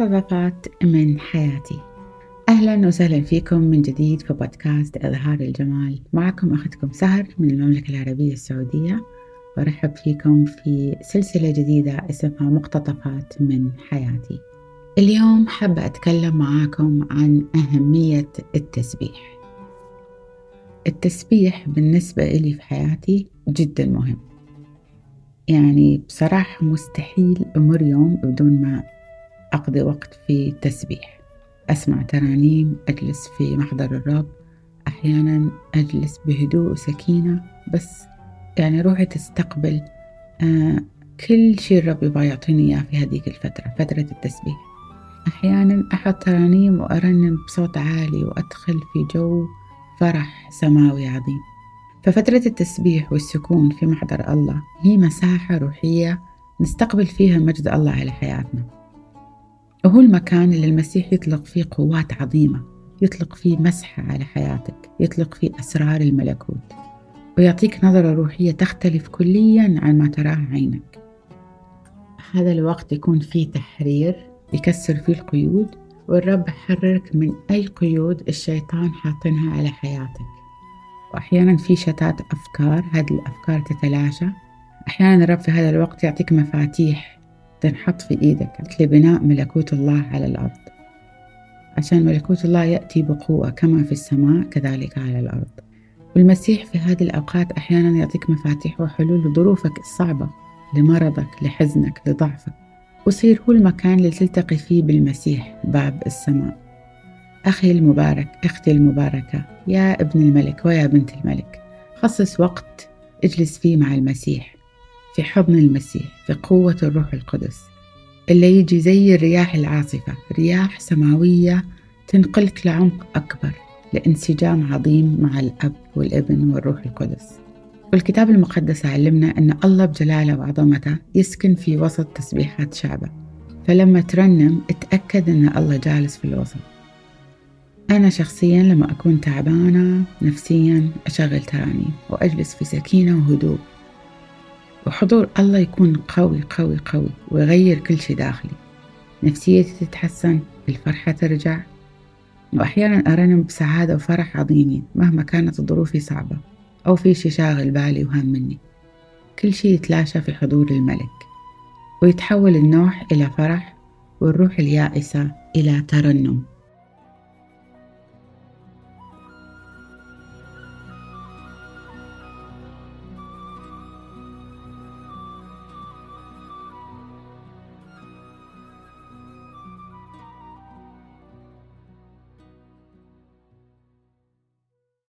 مقتطفات من حياتي. أهلا وسهلا فيكم من جديد في بودكاست إظهار الجمال. معكم أختكم سهر من المملكة العربية السعودية. وأرحب فيكم في سلسلة جديدة اسمها مقتطفات من حياتي. اليوم حابة أتكلم معاكم عن أهمية التسبيح. التسبيح بالنسبة إلي في حياتي جدا مهم. يعني بصراحة مستحيل أمر يوم بدون ما أقضي وقت في تسبيح. أسمع ترانيم أجلس في محضر الرب. أحيانا أجلس بهدوء وسكينة بس يعني روحي تستقبل آه كل شيء الرب يبغى يعطيني إياه في هذيك الفترة فترة التسبيح. أحيانا أحط ترانيم وأرنم بصوت عالي وأدخل في جو فرح سماوي عظيم. ففترة التسبيح والسكون في محضر الله هي مساحة روحية نستقبل فيها مجد الله على حياتنا. وهو المكان اللي المسيح يطلق فيه قوات عظيمة يطلق فيه مسحة على حياتك يطلق فيه أسرار الملكوت ويعطيك نظرة روحية تختلف كليا عن ما تراه عينك. هذا الوقت يكون فيه تحرير يكسر فيه القيود والرب يحررك من أي قيود الشيطان حاطنها على حياتك. وأحيانا في شتات أفكار هذه الأفكار تتلاشى. أحيانا الرب في هذا الوقت يعطيك مفاتيح تنحط في إيدك لبناء ملكوت الله على الأرض. عشان ملكوت الله يأتي بقوة كما في السماء كذلك على الأرض. والمسيح في هذه الأوقات أحيانا يعطيك مفاتيح وحلول لظروفك الصعبة لمرضك لحزنك لضعفك. وصير هو المكان اللي تلتقي فيه بالمسيح باب السماء. أخي المبارك أختي المباركة يا ابن الملك ويا بنت الملك خصص وقت اجلس فيه مع المسيح. في حضن المسيح في قوة الروح القدس اللي يجي زي الرياح العاصفة رياح سماوية تنقلك لعمق أكبر لانسجام عظيم مع الأب والابن والروح القدس. والكتاب المقدس علمنا أن الله بجلاله وعظمته يسكن في وسط تسبيحات شعبة. فلما ترنم اتأكد أن الله جالس في الوسط. أنا شخصيا لما أكون تعبانة نفسيا أشغل ترانيم وأجلس في سكينة وهدوء. وحضور الله يكون قوي قوي قوي ويغير كل شيء داخلي. نفسيتي تتحسن الفرحة ترجع. وأحيانا أرنم بسعادة وفرح عظيمين مهما كانت ظروفي صعبة أو في شي شاغل بالي وهم مني. كل شي يتلاشى في حضور الملك ويتحول النوح إلى فرح والروح اليائسة إلى ترنم.